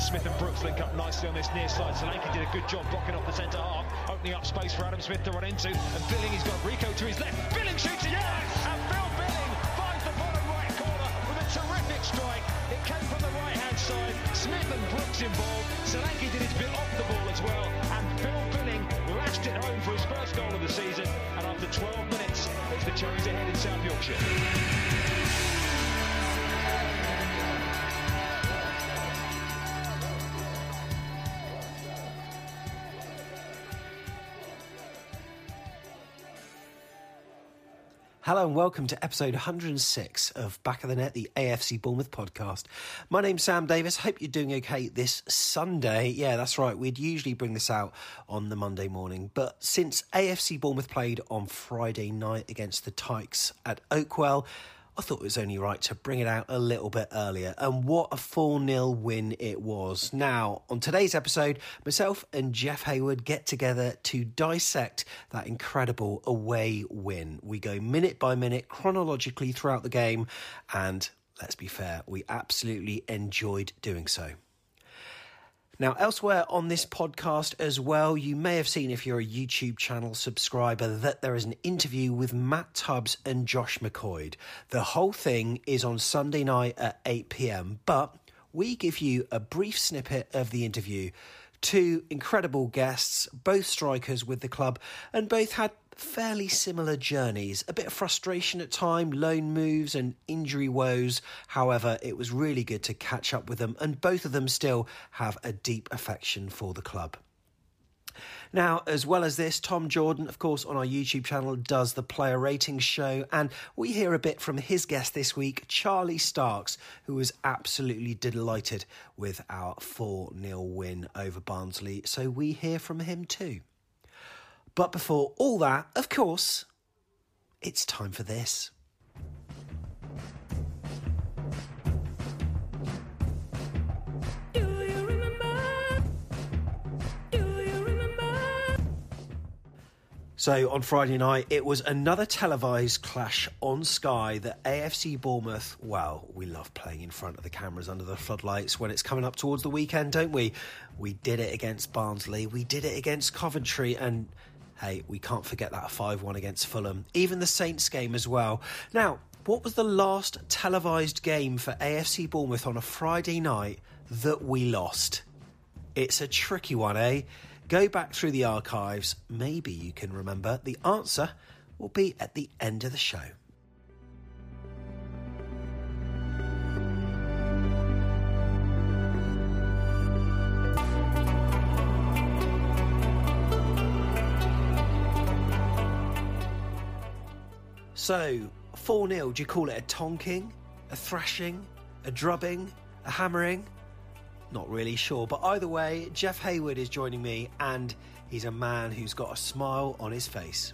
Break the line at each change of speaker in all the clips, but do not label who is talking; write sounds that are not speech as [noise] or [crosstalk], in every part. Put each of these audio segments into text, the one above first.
Smith and Brooks link up nicely on this near side. Solanke did a good job blocking off the centre half, opening up space for Adam Smith to run into. And Billing, he's got Rico to his left. Billing shoots it, yes! And Phil Billing finds the bottom right corner with a terrific strike. It came from the right hand side. Smith and Brooks involved. Solanke did his bit off the ball as well. And Phil Billing lashed it home for his first goal of the season. And after 12 minutes, it's the Cherries ahead in South Yorkshire.
Hello and welcome to episode 106 of Back of the Net, the AFC Bournemouth podcast. My name's Sam Davis. Hope you're doing okay this Sunday. Yeah, that's right. We'd usually bring this out on the Monday morning, but since AFC Bournemouth played on Friday night against the Tykes at Oakwell, I thought it was only right to bring it out a little bit earlier. And what a 4 0 win it was. Now, on today's episode, myself and Jeff Hayward get together to dissect that incredible away win. We go minute by minute, chronologically throughout the game, and let's be fair, we absolutely enjoyed doing so. Now, elsewhere on this podcast as well, you may have seen if you're a YouTube channel subscriber that there is an interview with Matt Tubbs and Josh McQuoid. The whole thing is on Sunday night at 8 pm, but we give you a brief snippet of the interview. Two incredible guests, both strikers with the club, and both had fairly similar journeys. A bit of frustration at time, loan moves and injury woes. However, it was really good to catch up with them, and both of them still have a deep affection for the club. Now, as well as this, Tom Jordan, of course, on our YouTube channel, does the player ratings show, and we hear a bit from his guest this week, Charlie Starks, who was absolutely delighted with our 4 0 win over Barnsley. So we hear from him too. But before all that, of course, it's time for this. So on Friday night, it was another televised clash on Sky that AFC Bournemouth. Well, we love playing in front of the cameras under the floodlights when it's coming up towards the weekend, don't we? We did it against Barnsley, we did it against Coventry, and hey, we can't forget that 5 1 against Fulham. Even the Saints game as well. Now, what was the last televised game for AFC Bournemouth on a Friday night that we lost? It's a tricky one, eh? Go back through the archives. Maybe you can remember. The answer will be at the end of the show. So, 4 0, do you call it a tonking, a thrashing, a drubbing, a hammering? Not really sure, but either way, Jeff Hayward is joining me, and he's a man who's got a smile on his face.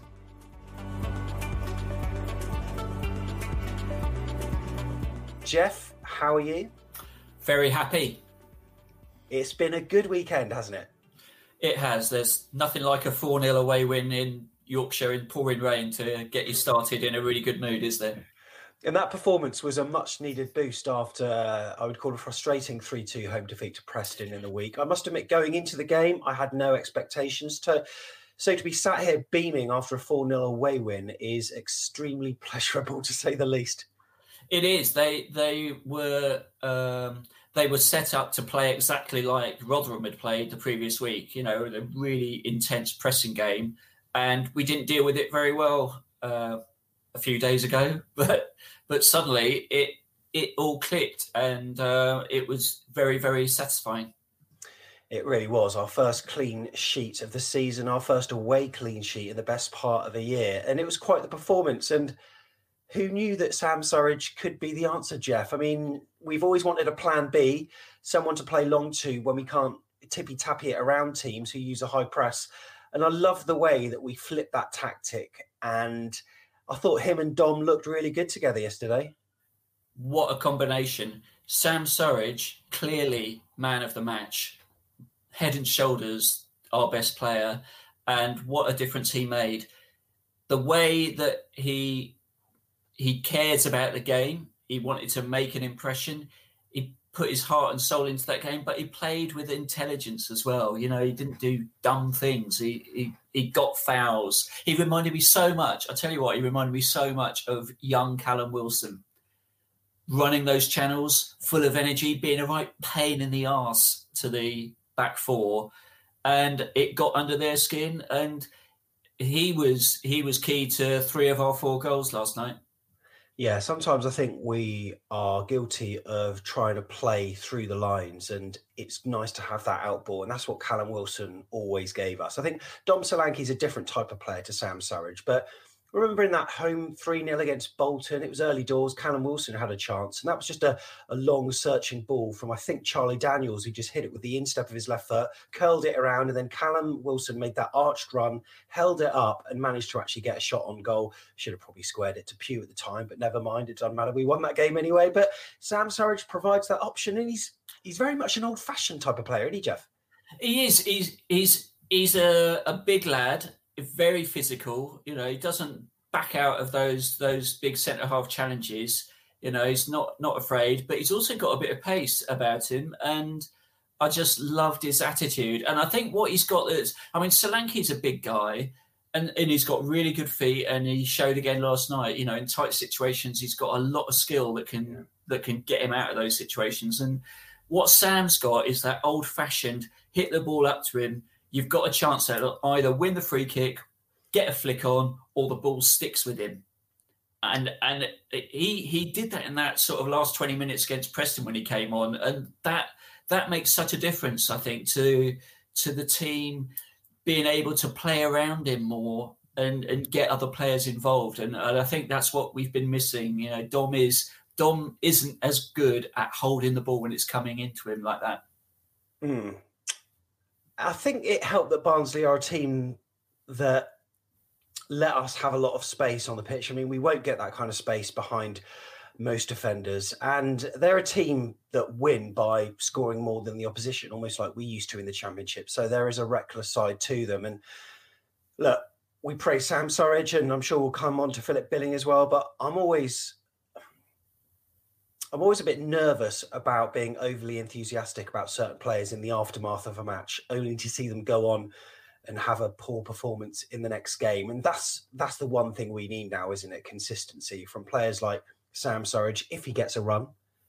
Jeff, how are you?
Very happy.
It's been a good weekend, hasn't it?
It has. There's nothing like a 4 0 away win in Yorkshire in pouring rain to get you started in a really good mood, is there?
And that performance was a much needed boost after uh, I would call a frustrating 3 2 home defeat to Preston in the week. I must admit, going into the game, I had no expectations to. So to be sat here beaming after a 4 0 away win is extremely [laughs] pleasurable to say the least.
It is. They they were um, they were set up to play exactly like Rotherham had played the previous week. You know, a really intense pressing game, and we didn't deal with it very well uh, a few days ago. [laughs] But but suddenly it it all clicked, and uh, it was very very satisfying.
It really was our first clean sheet of the season, our first away clean sheet in the best part of a year, and it was quite the performance. And who knew that Sam Surridge could be the answer, Jeff? I mean, we've always wanted a plan B, someone to play long to when we can't tippy tappy it around teams who use a high press. And I love the way that we flip that tactic. And I thought him and Dom looked really good together yesterday.
What a combination. Sam Surridge, clearly man of the match, head and shoulders our best player. And what a difference he made. The way that he he cares about the game. He wanted to make an impression. Put his heart and soul into that game, but he played with intelligence as well. You know, he didn't do dumb things. He he, he got fouls. He reminded me so much. I tell you what, he reminded me so much of young Callum Wilson, running those channels, full of energy, being a right pain in the ass to the back four, and it got under their skin. And he was he was key to three of our four goals last night.
Yeah, sometimes I think we are guilty of trying to play through the lines, and it's nice to have that outball, and that's what Callum Wilson always gave us. I think Dom Solanke is a different type of player to Sam Surridge, but remembering that home 3 0 against Bolton, it was early doors. Callum Wilson had a chance, and that was just a, a long searching ball from, I think, Charlie Daniels, who just hit it with the instep of his left foot, curled it around, and then Callum Wilson made that arched run, held it up, and managed to actually get a shot on goal. Should have probably squared it to Pew at the time, but never mind. It doesn't matter. We won that game anyway. But Sam Surridge provides that option, and he's he's very much an old fashioned type of player, isn't he, Jeff?
He is. He's he's he's a, a big lad very physical. You know, he doesn't back out of those those big centre half challenges. You know, he's not not afraid, but he's also got a bit of pace about him, and I just loved his attitude. And I think what he's got is, I mean, Solanke's a big guy, and, and he's got really good feet, and he showed again last night. You know, in tight situations, he's got a lot of skill that can yeah. that can get him out of those situations. And what Sam's got is that old fashioned hit the ball up to him you've got a chance to either win the free kick, get a flick on, or the ball sticks with him. And and he he did that in that sort of last twenty minutes against Preston when he came on, and that that makes such a difference, I think, to to the team being able to play around him more and and get other players involved. And, and I think that's what we've been missing. You know, Dom is Dom isn't as good at holding the ball when it's coming into him like that.
Mm. I think it helped that Barnsley are a team that let us have a lot of space on the pitch. I mean, we won't get that kind of space behind most defenders, and they're a team that win by scoring more than the opposition, almost like we used to in the Championship. So there is a reckless side to them. And look, we praise Sam Surridge, and I'm sure we'll come on to Philip Billing as well. But I'm always I'm always a bit nervous about being overly enthusiastic about certain players in the aftermath of a match, only to see them go on and have a poor performance in the next game. And that's that's the one thing we need now, isn't it? Consistency from players like Sam Surridge, if he gets a run.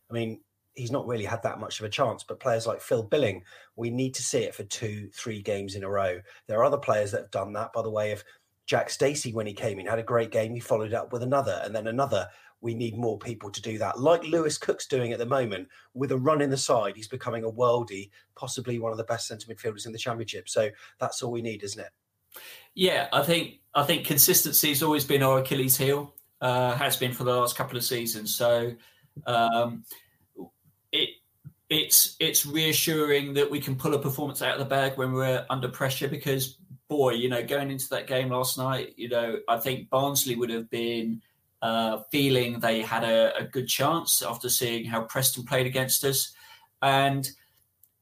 I mean, he's not really had that much of a chance, but players like Phil Billing, we need to see it for two, three games in a row. There are other players that have done that by the way of Jack Stacey when he came in, had a great game. He followed up with another and then another we need more people to do that. Like Lewis Cook's doing at the moment with a run in the side, he's becoming a worldie, possibly one of the best centre midfielders in the championship. So that's all we need, isn't it?
Yeah, I think I think consistency has always been our Achilles heel. Uh, has been for the last couple of seasons. So um, it it's it's reassuring that we can pull a performance out of the bag when we're under pressure because boy, you know, going into that game last night, you know, I think Barnsley would have been uh, feeling they had a, a, good chance after seeing how Preston played against us, and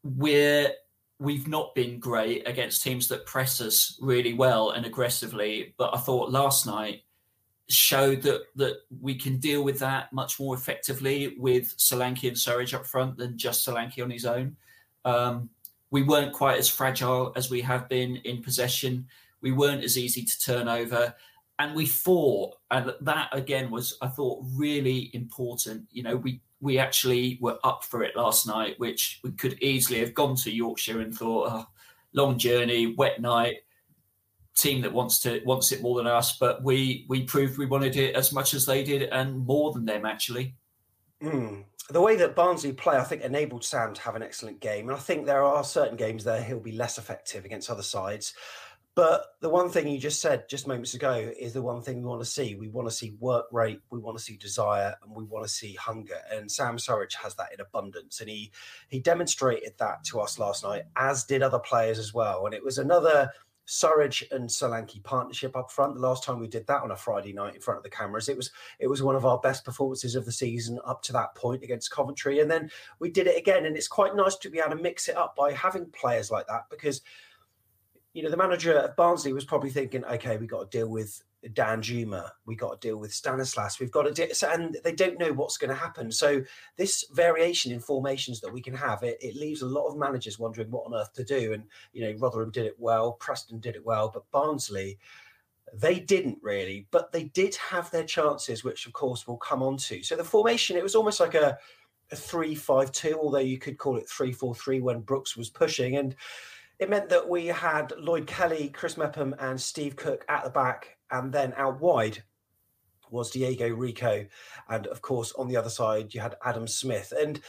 we're we've not been great against teams that press us really well and aggressively. But I thought last night showed that that we can deal with that much more effectively with Solanke and Surridge up front than just Solanke on his own. Um, we weren't quite as fragile as we have been in possession. We weren't as easy to turn over and we fought and that again was i thought really important. You know we we actually were up for it last night which we could easily have gone to yorkshire and thought oh, long journey wet night team that wants to wants it more than us. But we we proved we wanted it as much as they did and more than them actually.
Mm. the way that barnsley play i think enabled sam to have an excellent game and i think there are certain games there he'll be less effective against other sides But the one thing you just said just moments ago is the one thing we want to see. We want to see work rate, we want to see desire, and we want to see hunger. And Sam Surridge has that in abundance, and he he demonstrated that to us last night, as did other players as well. And it was another Surridge and Solanke partnership up front. The last time we did that on a Friday night in front of the cameras, it was it was one of our best performances of the season up to that point against Coventry, and then we did it again. And it's quite nice to be able to mix it up by having players like that because you know, the manager of Barnsley was probably thinking, okay, we've got to deal with Danjuma, we've got to deal with Stanislas, we've got to deal, and they don't know what's going to happen. So this variation in formations that we can have, it, it, leaves a lot of managers wondering what on earth to do. And you know, Rotherham did it well, Preston did it well, but Barnsley, they didn't really, but they did have their chances, which of course we'll come on to. So the formation, it was almost like a, a three-five-two, although you could call it three-four-three when Brooks was pushing and it meant that we had Lloyd Kelly, Chris Mepham, and Steve Cook at the back, and then out wide was Diego Rico, and of course on the other side you had Adam Smith. And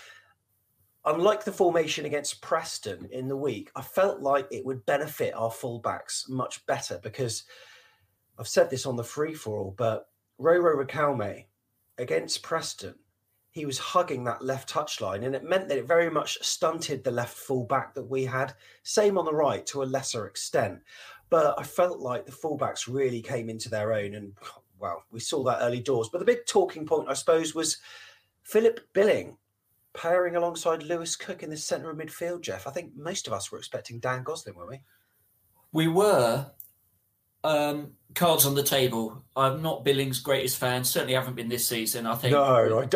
unlike the formation against Preston in the week, I felt like it would benefit our fullbacks much better because I've said this on the free for all, but Roro Riquelme against Preston he was hugging that left touchline, and it meant that it very much stunted the left full back that we had. Same on the right to a lesser extent, but I felt like the fullbacks really came into their own, and well, we saw that early doors. But the big talking point, I suppose, was Philip Billing pairing alongside Lewis Cook in the centre of midfield. Jeff, I think most of us were expecting Dan Gosling, weren't we?
We were, um, cards on the table. I'm not Billing's greatest fan. Certainly haven't been this season. I think.
No,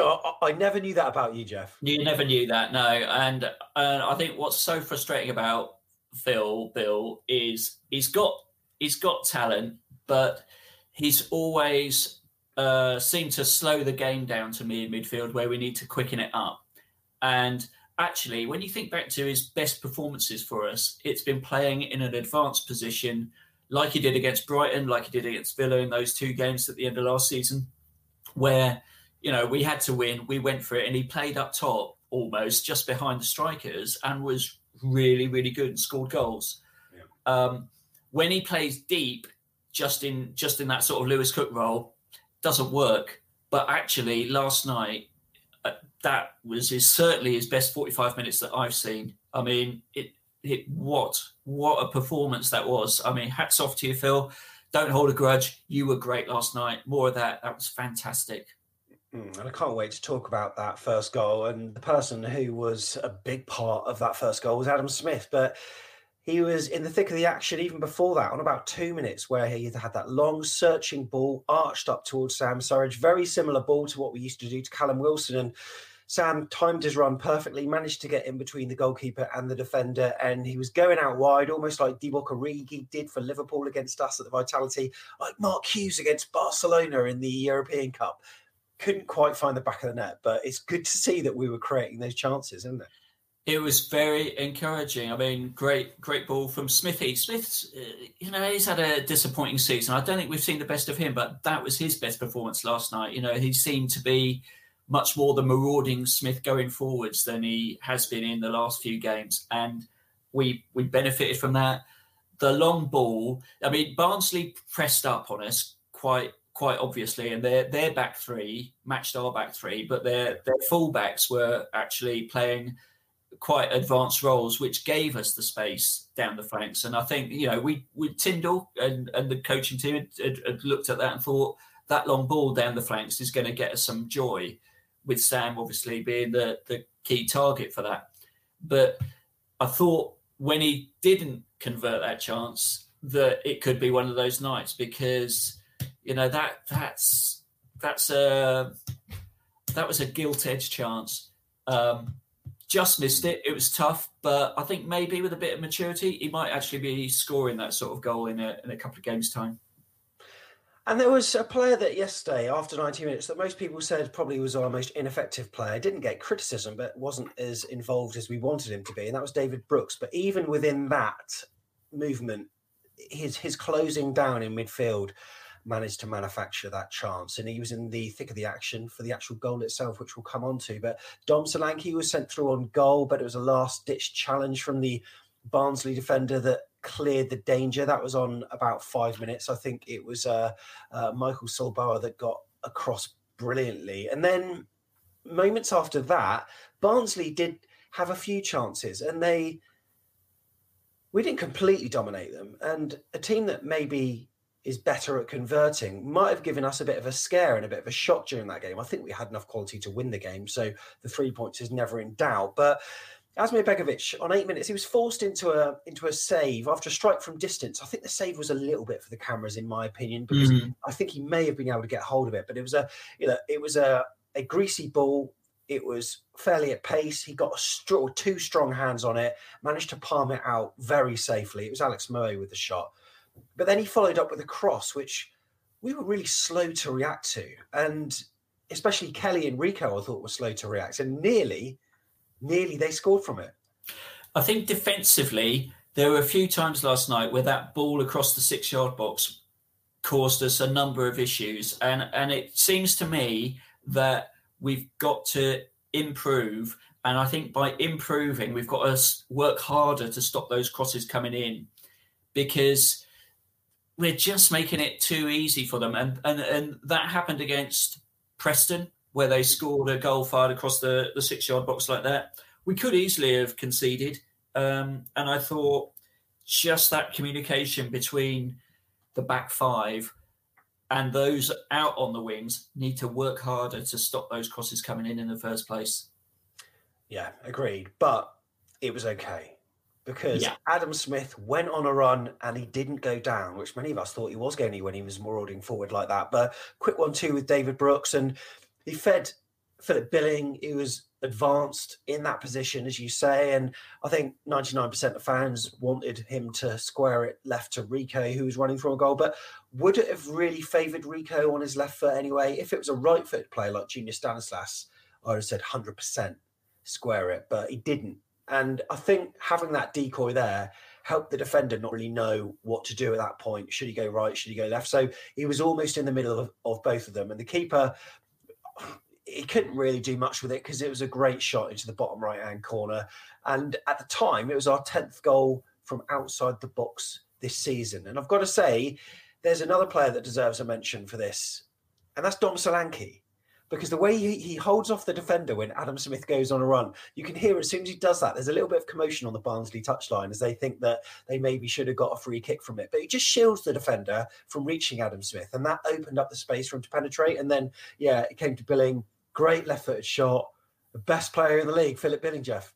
I, I never knew that about you, Jeff.
You never knew that, no. And uh, I think what's so frustrating about Phil Bill is he's got he's got talent, but he's always uh, seemed to slow the game down to me in midfield where we need to quicken it up. And actually, when you think back to his best performances for us, it's been playing in an advanced position like he did against Brighton, like he did against Villa in those two games at the end of last season, where you know we had to win, we went for it, and he played up top almost just behind the strikers and was really, really good and scored goals. Yeah. Um, when he plays deep, just in just in that sort of Lewis Cook role, doesn't work. But actually, last night, uh, that was his, certainly his best 45 minutes that I've seen. I mean, it it, what what a performance that was. I mean, hats off to you, Phil. Don't hold a grudge. You were great last night. More of that. That was fantastic.
Mm, and I can't wait to talk about that first goal. And the person who was a big part of that first goal was Adam Smith. But he was in the thick of the action even before that, on about two minutes, where he had that long searching ball arched up towards Sam Surridge. Very similar ball to what we used to do to Callum Wilson. And Sam timed his run perfectly, managed to get in between the goalkeeper and the defender, and he was going out wide, almost like Divock Origi did for Liverpool against us at the Vitality, like Mark Hughes against Barcelona in the European Cup. Couldn't quite find the back of the net, but it's good to see that we were creating those chances, isn't it?
It was very encouraging. I mean, great, great ball from Smithy. Smith's, uh, you know, he's had a disappointing season. I don't think we've seen the best of him, but that was his best performance last night. You know, he seemed to be much more the marauding Smith going forwards than he has been in the last few games, and we we benefited from that. The long ball, I mean, Barnsley pressed up on us quite quite obviously, and their their back three matched our back three, but their their fullbacks were actually playing quite advanced roles, which gave us the space down the flanks. And I think you know we we Tindall and and the coaching team had, had, had looked at that and thought that long ball down the flanks is going to get us some joy with Sam obviously being the, the key target for that. But I thought when he didn't convert that chance, that it could be one of those nights because you know that that's that's a that was a gilt edge chance. Um, just missed it. It was tough, but I think maybe with a bit of maturity, he might actually be scoring that sort of goal in a, in a couple of games' time.
And there was a player that yesterday, after 90 minutes, that most people said probably was our most ineffective player. Didn't get criticism, but wasn't as involved as we wanted him to be, and that was David Brooks. But even within that movement, his his closing down in midfield managed to manufacture that chance, and he was in the thick of the action for the actual goal itself, which we'll come on to. But Dom Solanke was sent through on goal, but it was a last ditch challenge from the Barnsley defender that cleared the danger. That was on about five minutes. I think it was uh, uh, Michael Sollbauer that got across brilliantly. And then moments after that, Barnsley did have a few chances and they we didn't completely dominate them. And a team that maybe is better at converting might have given us a bit of a scare and a bit of a shock during that game. I think we had enough quality to win the game, so the three points is never in doubt. But Asmir Begovic on eight minutes, he was forced into a into a save after a strike from distance. I think the save was a little bit for the cameras, in my opinion, because mm-hmm. I think he may have been able to get hold of it. But it was a you know it was a a greasy ball. It was fairly at pace. He got a two strong hands on it, managed to palm it out very safely. It was Alex Murray with the shot. But then he followed up with a cross, which we were really slow to react to. And especially Kelly and Rico, I thought were slow to react. And nearly, nearly they scored from it.
I think defensively, there were a few times last night where that ball across the six yard box caused us a number of issues. And, and it seems to me that we've got to improve. And I think by improving, we've got to work harder to stop those crosses coming in because we're just making it too easy for them. And, and, and that happened against Preston, where they scored a goal fired across the, the six yard box like that. We could easily have conceded. Um, and I thought just that communication between the back five and those out on the wings need to work harder to stop those crosses coming in in the first place.
Yeah, agreed. But it was okay because yeah. Adam Smith went on a run and he didn't go down, which many of us thought he was going to when he was marauding forward like that. But quick one too with David Brooks, and he fed Philip Billing. He was advanced in that position, as you say, and I think 99% of fans wanted him to square it left to Rico, who was running for a goal. But would it have really favoured Rico on his left foot anyway? If it was a right foot player like Junior Stanislas, I would have said 100% square it, but he didn't and I think having that decoy there helped the defender not really know what to do at that point. Should he go right? Should he go left? So he was almost in the middle of, of both of them. And the keeper, he couldn't really do much with it because it was a great shot into the bottom right hand corner. And at the time, it was our 10th goal from outside the box this season. And I've got to say, there's another player that deserves a mention for this, and that's Dom Solanke because the way he, he holds off the defender when Adam Smith goes on a run, you can hear as soon as he does that, there's a little bit of commotion on the Barnsley touchline as they think that they maybe should have got a free kick from it. But it just shields the defender from reaching Adam Smith, and that opened up the space for him to penetrate. And then, yeah, it came to Billing, great left-footed shot, the best player in the league, Philip Billing, Jeff.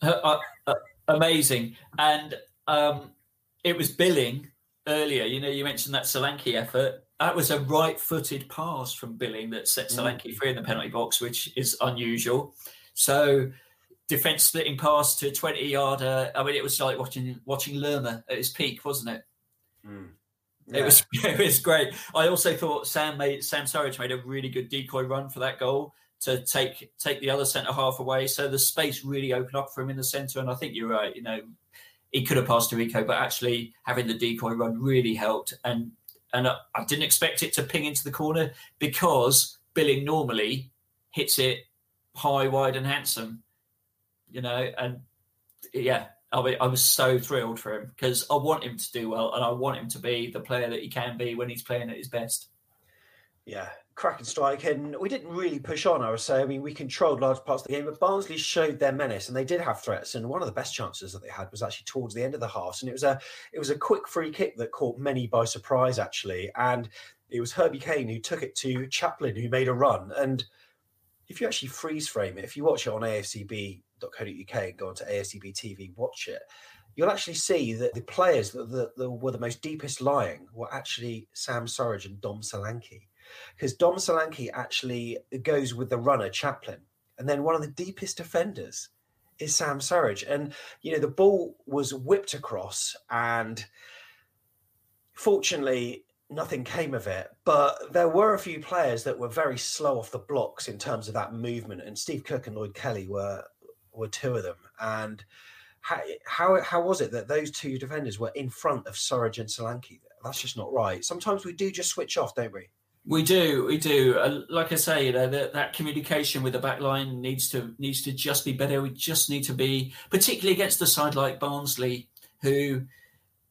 Uh, uh, uh, amazing, and um, it was Billing earlier. You know, you mentioned that Solanke effort that was a right-footed pass from Billing that set mm. Solanke free in the penalty box, which is unusual. So defense splitting pass to 20 yarder. I mean, it was like watching watching Lerma at his peak, wasn't it? Mm. Yeah. It was [laughs] it was great. I also thought Sam made Sam Surridge made a really good decoy run for that goal to take take the other centre half away. So the space really opened up for him in the centre. And I think you're right. You know, he could have passed to Rico, but actually having the decoy run really helped. And and I didn't expect it to ping into the corner because Billing normally hits it high, wide, and handsome. You know, and yeah, I, mean, I was so thrilled for him because I want him to do well, and I want him to be the player that he can be when he's playing at his best.
Yeah, cracking strike, and we didn't really push on. I would say. I mean, we controlled large parts of the game, but Barnsley showed their menace, and they did have threats. And one of the best chances that they had was actually towards the end of the half, and it was a it was a quick free kick that caught many by surprise, actually. And it was Herbie Kane who took it to Chaplin, who made a run. And if you actually freeze frame it, if you watch it on AFCB.co.uk and go onto AFCB TV, watch it. You'll actually see that the players that, that, that were the most deepest lying were actually Sam Surridge and Dom Solanke because Dom Solanke actually goes with the runner Chaplin, and then one of the deepest defenders is Sam Surridge, and you know the ball was whipped across, and fortunately nothing came of it. But there were a few players that were very slow off the blocks in terms of that movement, and Steve Cook and Lloyd Kelly were were two of them, and. How, how, how was it that those two defenders were in front of Surridge and Solanke? That's just not right. Sometimes we do just switch off, don't we?
We do, we do. Uh, like I say, you know, that, that communication with the back line needs to needs to just be better. We just need to be, particularly against a side like Barnsley, who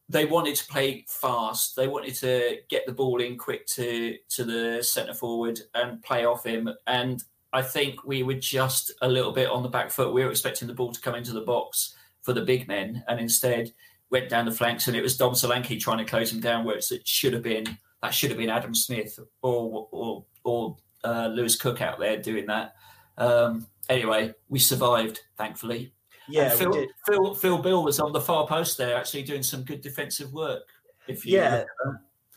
they wanted to play fast. They wanted to get the ball in quick to to the centre forward and play off him. And I think we were just a little bit on the back foot. We were expecting the ball to come into the box for the big men, and instead went down the flanks. And it was Dom Solanke trying to close him down, where it should have been that should have been Adam Smith or or or uh, Lewis Cook out there doing that. Um, anyway, we survived, thankfully.
Yeah,
Phil, Phil, Phil Bill was on the far post there, actually doing some good defensive work.
If you yeah,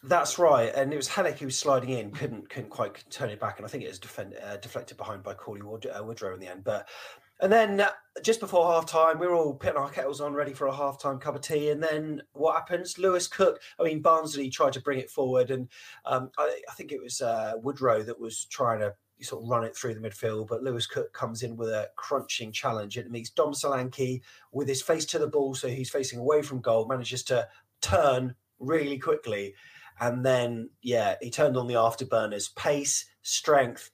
that's right. And it was Helik who was sliding in, couldn't couldn't quite turn it back, and I think it was defend, uh, deflected behind by Wood, uh, Woodrow in the end. But and then uh, just before half time, we were all putting our kettles on, ready for a half time cup of tea. And then what happens? Lewis Cook, I mean, Barnsley tried to bring it forward. And um, I, I, think it was uh, Woodrow that was trying to sort of run it through the midfield. But Lewis Cook comes in with a crunching challenge. It meets Dom Solanke with his face to the ball. So he's facing away from goal, manages to turn really quickly. And then, yeah, he turned on the afterburners, pace, strength.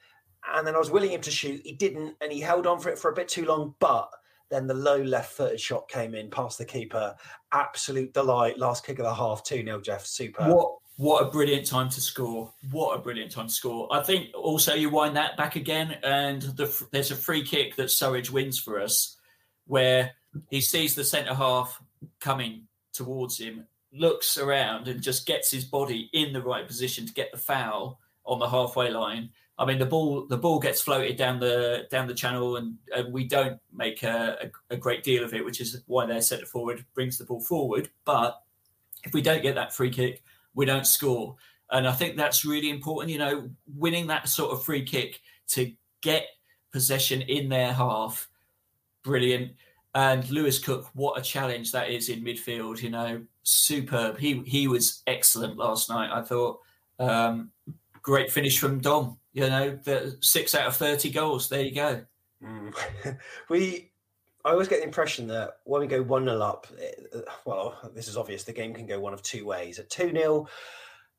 And then I was willing him to shoot. He didn't, and he held on for it for a bit too long. But then the low left footed shot came in past the keeper. Absolute delight. Last kick of the half, 2 0, Jeff. Super.
What what a brilliant time to score! What a brilliant time to score! I think also you wind that back again, and the, there's a free kick that Surridge wins for us, where he sees the centre half coming towards him, looks around, and just gets his body in the right position to get the foul on the halfway line. I mean, the ball the ball gets floated down the down the channel, and, and we don't make a, a, a great deal of it, which is why their centre forward brings the ball forward. But if we don't get that free kick, we don't score. And I think that's really important. You know, winning that sort of free kick to get possession in their half, brilliant. And Lewis Cook, what a challenge that is in midfield. You know, superb. He he was excellent last night. I thought. Um, great finish from Dom. You know, the six out of thirty goals. There you go.
Mm. [laughs] we I always get the impression that when we go 1 0 up, it, uh, well, this is obvious, the game can go one of two ways. At 2 0,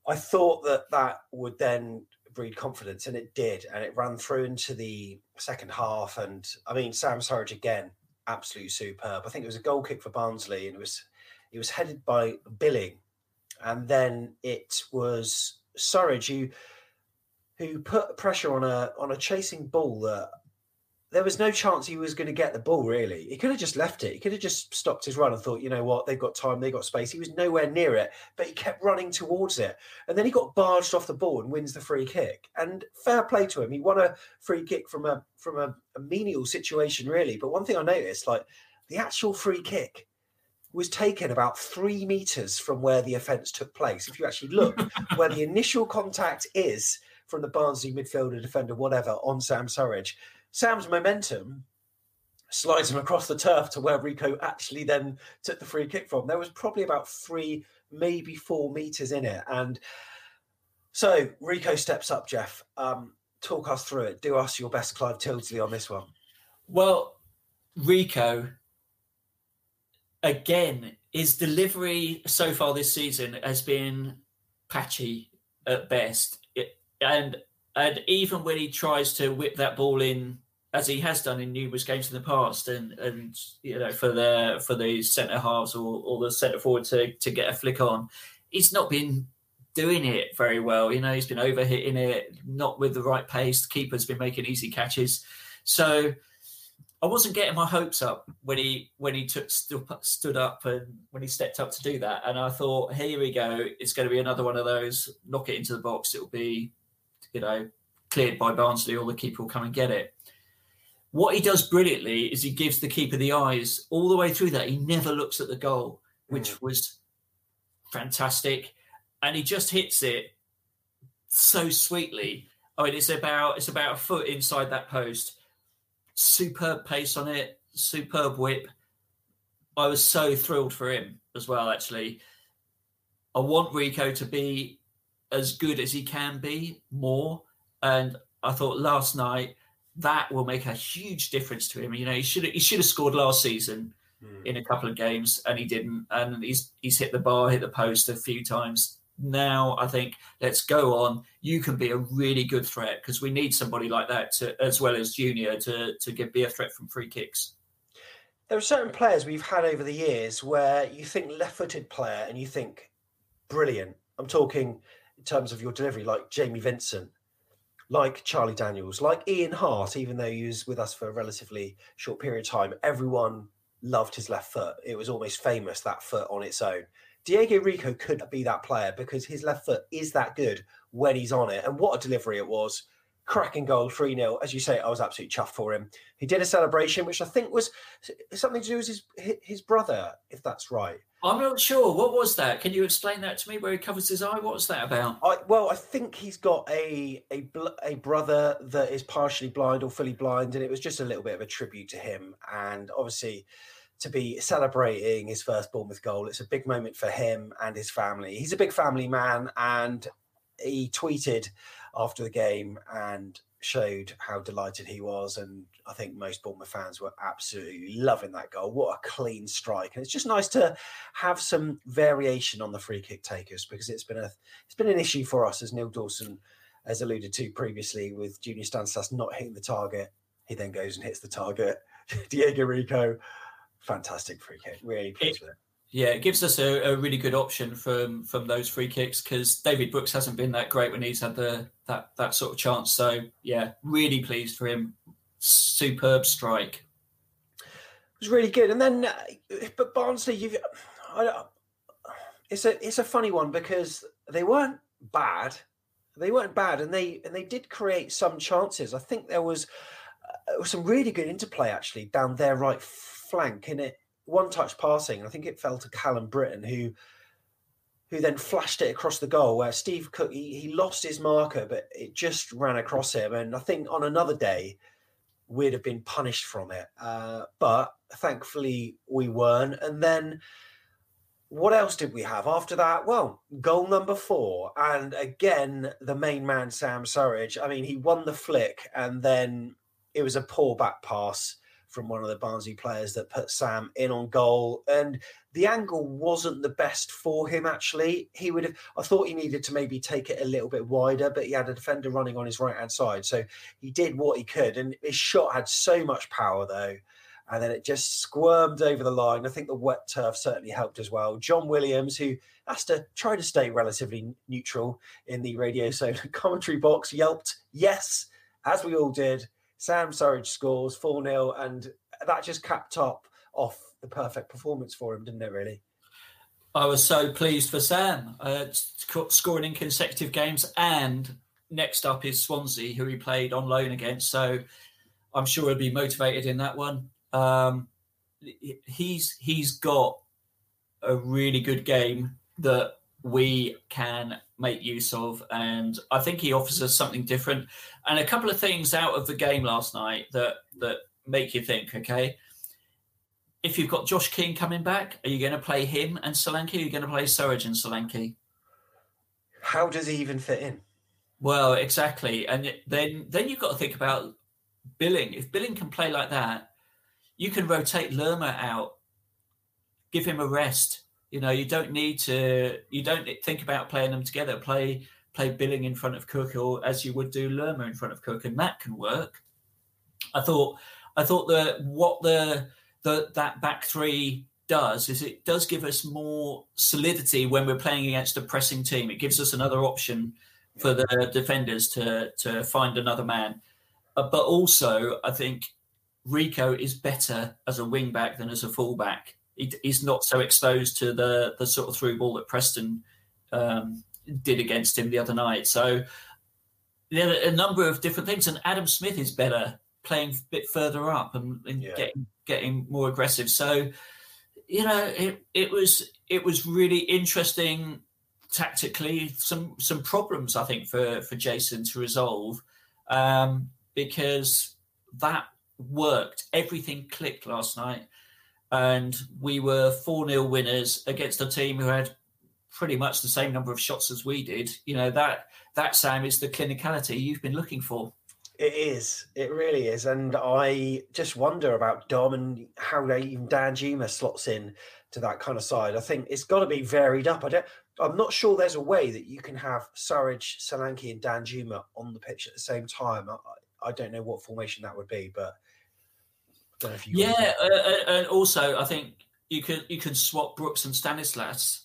I thought that that would then breed confidence, and it did. And it ran through into the second half. And I mean, Sam Surridge again, absolutely superb. I think it was a goal kick for Barnsley, and it was it was headed by Billing. And then it was Surridge who who put pressure on a on a chasing ball that there was no chance he was going to get the ball, really. He could have just left it. He could have just stopped his run and thought, you know what, they've got time, they've got space. He was nowhere near it, but he kept running towards it. And then he got barged off the ball and wins the free kick. And fair play to him. He won a free kick from a from a, a menial situation, really. But one thing I noticed, like the actual free kick was taken about three meters from where the offence took place. If you actually look where the [laughs] initial contact is from the Barnsley midfielder, defender, whatever, on Sam Surridge, Sam's momentum slides him across the turf to where Rico actually then took the free kick from. There was probably about three, maybe four meters in it. And so Rico steps up, Jeff. Um, talk us through it. Do us your best, Clive Tyldesley, on this one.
Well, Rico, again, his delivery so far this season has been patchy at best. And and even when he tries to whip that ball in as he has done in numerous games in the past, and and you know for the for the centre halves or, or the centre forward to to get a flick on, he's not been doing it very well. You know, he's been overhitting it, not with the right pace. The keeper's been making easy catches, so I wasn't getting my hopes up when he when he took stood up and when he stepped up to do that. And I thought, here we go, it's going to be another one of those. Knock it into the box. It'll be, you know, cleared by Barnsley, or the keeper will come and get it. What he does brilliantly is he gives the keeper the eyes all the way through that. He never looks at the goal, which mm. was fantastic, and he just hits it so sweetly. I mean, it's about it's about a foot inside that post. Superb pace on it, superb whip. I was so thrilled for him as well. Actually, I want Rico to be as good as he can be more, and I thought last night that will make a huge difference to him. You know, he should he should have scored last season mm. in a couple of games, and he didn't. And he's he's hit the bar, hit the post a few times. Now I think let's go on. You can be a really good threat because we need somebody like that to, as well as Junior to to give be a threat from free kicks.
there are certain players we've had over the years where you think left-footed player and you think brilliant. I'm talking in terms of your delivery, like Jamie Vincent, like Charlie Daniels, like Ian Harte. Even though he was with us for a relatively short period of time, everyone loved his left foot. It was almost famous that foot on its own. Diego Rico could be that player because his left foot is that good when he's on it. And what a delivery it was cracking goal, 3 0. As you say, I was absolutely chuffed for him. He did a celebration, which I think was something to do with his, his brother, if that's right.
I'm not sure. What was that? Can you explain that to me? Where he covers his eye? What's that about?
I, well, I think he's got a, a a brother that is partially blind or fully blind, and it was just a little bit of a tribute to him. And obviously, to be celebrating his first Bournemouth goal, it's a big moment for him and his family. He's a big family man, and he tweeted after the game and showed how delighted he was. And I think most Bournemouth fans were absolutely loving that goal. What a clean strike! And it's just nice to have some variation on the free kick takers because it's been a it's been an issue for us, as Neil Dawson has alluded to previously, with Junior Stanislas not hitting the target. He then goes and hits the target. [laughs] Diego Rico, fantastic free kick. Really pleased it, with it.
Yeah, it gives us a, a, really good option from from those free kicks because David Brooks hasn't been that great when he's had the that that sort of chance. So yeah, really pleased for him. Superb strike.
It was really good. And then, uh, but Barnsley, you've I, it's a it's a funny one because they weren't bad. They weren't bad, and they and they did create some chances. I think there was, uh, some really good interplay actually down their right flank, and it one touch passing. I think it fell to Callum Brittain, who who then flashed it across the goal where Steve Cook he, he lost his marker, but it just ran across him. And I think on another day we'd have been punished from it. Uh, but thankfully we weren't. And then what else did we have after that? Well, goal number four. And again, the main man, Sam Surridge. I mean, he won the flick and then it was a poor back pass from one of the Barnsley players that put Sam in on goal. And the angle wasn't the best for him, actually. He would have, I thought he needed to maybe take it a little bit wider, but he had a defender running on his right hand side. So he did what he could. And his shot had so much power, though. And then it just squirmed over the line. I think the wet turf certainly helped as well. John Williams, who has to try to stay relatively neutral in the radio zone [laughs] commentary box, yelped, yes, as we all did Sam Surridge scores 4 0, and that just capped up off the perfect performance for him, didn't it, really?
I was so pleased for Sam uh, scoring in consecutive games, and next up is Swansea, who he played on loan against. So I'm sure he'll be motivated in that one. Um, he's he's got a really good game that we can make use of. And I think he offers us something different. And a couple of things out of the game last night that that make you think, okay, if you've got Josh King coming back, are you going to play him and Solanke? Are you going to play Surridge and Solanke?
How does he even fit in?
Well, exactly. And then then you've got to think about Billing. If Billing can play like that, you can rotate Lerma out, give him a rest you know, you don't need to. You don't think about playing them together. Play play Billing in front of Cook, or as you would do Lerma in front of Cook, and that can work. I thought. I thought that what the the that back three does is it does give us more solidity when we're playing against a pressing team. It gives us another option for the defenders to to find another man. Uh, but also, I think Rico is better as a wing back than as a fullback he, he's not so exposed to the the sort of through ball that Preston um, did against him the other night. So there are a number of different things, and Adam Smith is better playing a bit further up and, and yeah. getting getting more aggressive. So you know, it it was it was really interesting tactically. Some some problems I think for for Jason to resolve um, because that worked. Everything clicked last night and we were 4 0 winners against a team who had pretty much the same number of shots as we did. You know, that, that Sam, is the clinicality you've been looking for.
It is. It really is. And I just wonder about Dom and how they, even Danjuma slots in to that kind of side. I think it's got to be varied up. I don't, I'm not sure there's a way that you can have Surridge, Solanke, and Danjuma on the pitch at the same time. I, I don't know what formation that would be, but I don't know if you
yeah, uh, uh, and also I think you could you could swap Brooks and Stanislas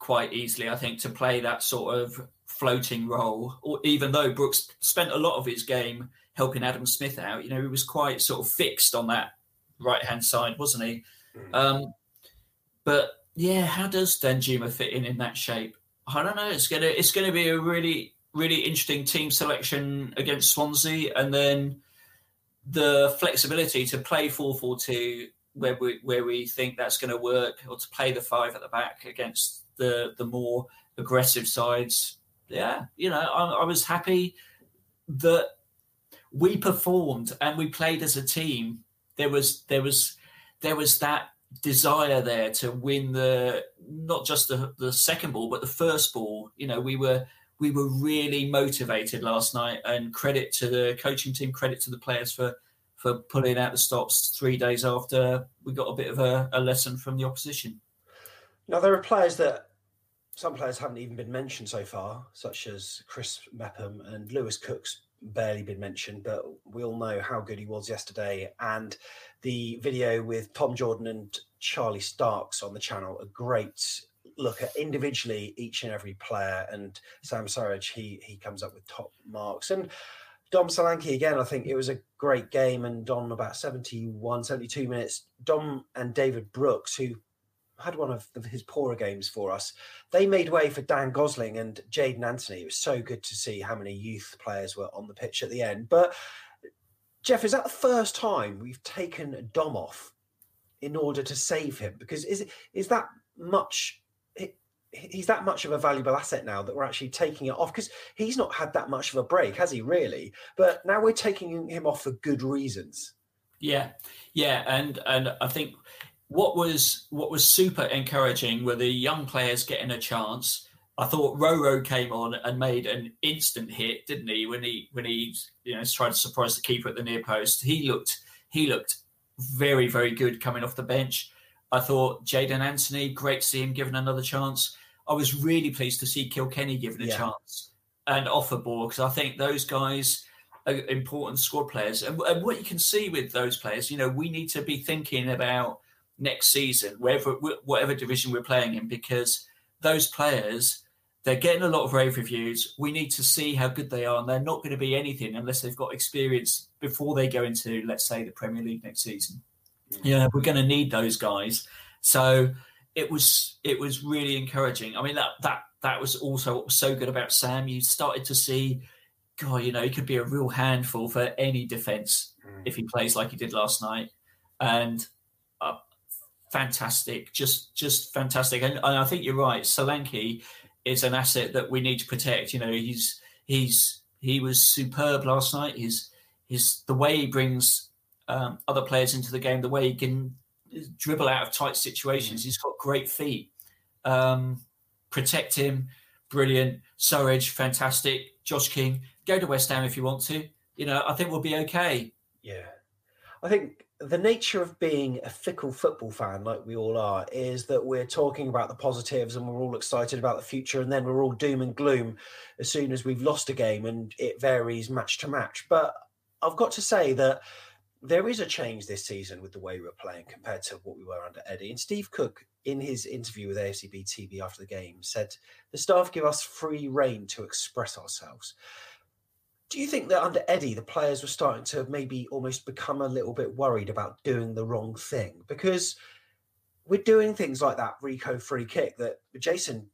quite easily. I think to play that sort of floating role, or even though Brooks spent a lot of his game helping Adam Smith out, you know, he was quite sort of fixed on that right hand side, wasn't he? Mm. Um, but yeah, how does Danjuma fit in in that shape? I don't know. It's gonna it's gonna be a really really interesting team selection against Swansea, and then the flexibility to play 4-4-2 where we where we think that's going to work, or to play the five at the back against the the more aggressive sides. Yeah, you know, I, I was happy that we performed and we played as a team. There was there was there was that desire there to win the not just the the second ball but the first ball. You know, we were we were really motivated last night, and credit to the coaching team, credit to the players for for pulling out the stops three days after we got a bit of a, a lesson from the opposition.
Now there are players that some players haven't even been mentioned so far, such as Chris Mepham and Lewis Cook's barely been mentioned, but we all know how good he was yesterday. And the video with Tom Jordan and Charlie Starks on the channel, a great look at individually each and every player. And Sam Surridge, he he comes up with top marks. And Dom Solanke again, I think it was a great game. And on about 71, 72 minutes, Dom and David Brooks, who had one of his poorer games for us, they made way for Dan Gosling and Jaidon Anthony. It was so good to see how many youth players were on the pitch at the end. But Jeff, is that the first time we've taken Dom off in order to save him? Because is is that much he's that much of a valuable asset now that we're actually taking it off because he's not had that much of a break, has he really? But now we're taking him off for good reasons.
Yeah, yeah, and and I think what was what was super encouraging were the young players getting a chance. I thought Roro came on and made an instant hit, didn't he? When he when he you know tried to surprise the keeper at the near post, he looked he looked very very good coming off the bench. I thought Jaidon Anthony, great to see him given another chance. I was really pleased to see Kilkenny given a yeah. chance and Ofoborh because I think those guys are important squad players. And, and, what you can see with those players, you know, we need to be thinking about next season, wherever whatever division we're playing in, because those players they're getting a lot of rave reviews. We need to see how good they are, and they're not going to be anything unless they've got experience before they go into, let's say, the Premier League next season. Yeah, we're going to need those guys. So it was it was really encouraging. I mean that that that was also what was so good about Sam. You started to see, God, you know, he could be a real handful for any defense mm. if he plays like he did last night, and uh, fantastic, just just fantastic. And, and, I think you're right. Solanke is an asset that we need to protect. You know, he's he's he was superb last night. His his the way he brings um, other players into the game, the way he can dribble out of tight situations. Mm. He's got great feet. Um, protect him, brilliant. Surridge, fantastic. Josh King, go to West Ham if you want to. You know, I think we'll be okay.
Yeah, I think the nature of being a fickle football fan, like we all are, is that we're talking about the positives and we're all excited about the future, and then we're all doom and gloom as soon as we've lost a game, and it varies match to match. But I've got to say that there is a change this season with the way we're playing compared to what we were under Eddie. And Steve Cook, in his interview with AFCB TV after the game, said the staff give us free reign to express ourselves. Do you think that under Eddie, the players were starting to maybe almost become a little bit worried about doing the wrong thing? Because we're doing things like that Rico free kick that Jason,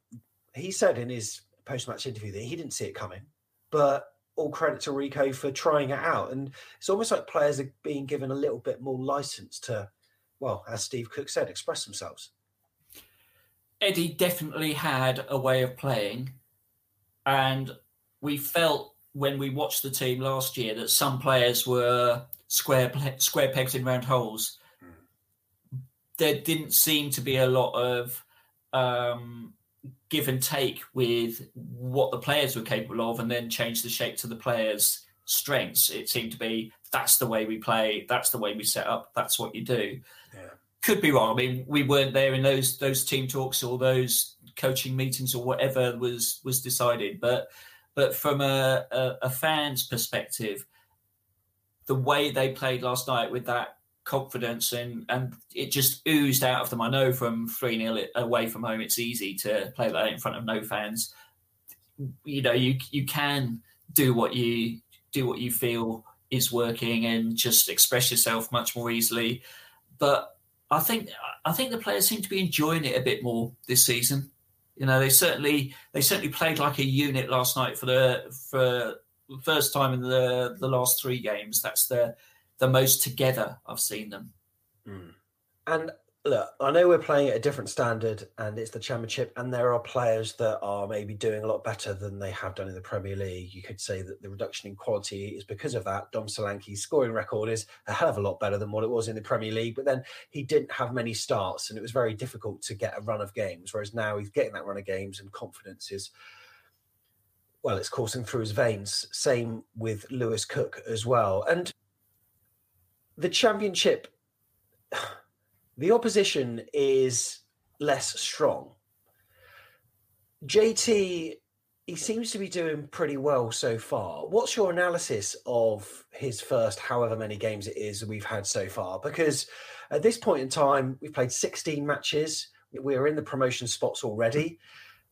he said in his post match interview that he didn't see it coming, but all credit to Rico for trying it out. And it's almost like players are being given a little bit more license to, well, as Steve Cook said, express themselves.
Eddie definitely had a way of playing. And we felt when we watched the team last year that some players were square square pegs in round holes. Mm. There didn't seem to be a lot of um, give and take with what the players were capable of and then change the shape to the players' strengths. It seemed to be that's the way we play, that's the way we set up, that's what you do. Yeah. Could be wrong. I mean, we weren't there in those those team talks or those coaching meetings or whatever was was decided, but but from a, a, a fan's perspective, the way they played last night with that confidence and and it just oozed out of them. I know from 3 0 away from home, it's easy to play that in front of no fans. You know, you you can do what you do what you feel is working and just express yourself much more easily. But I think I think the players seem to be enjoying it a bit more this season. You know, they certainly they certainly played like a unit last night for the for the first time in the the last three games. That's the the most together I've seen them.
Mm. And look, I know we're playing at a different standard and it's the championship, and there are players that are maybe doing a lot better than they have done in the Premier League. You could say that the reduction in quality is because of that. Dom Solanke's scoring record is a hell of a lot better than what it was in the Premier League, but then he didn't have many starts and it was very difficult to get a run of games. Whereas now he's getting that run of games and confidence is well, it's coursing through his veins. Same with Lewis Cook as well. And the championship, the opposition is less strong. JT, he seems to be doing pretty well so far. What's your analysis of his first however many games it is we've had so far? Because at this point in time, we've played 16 matches. We're in the promotion spots already.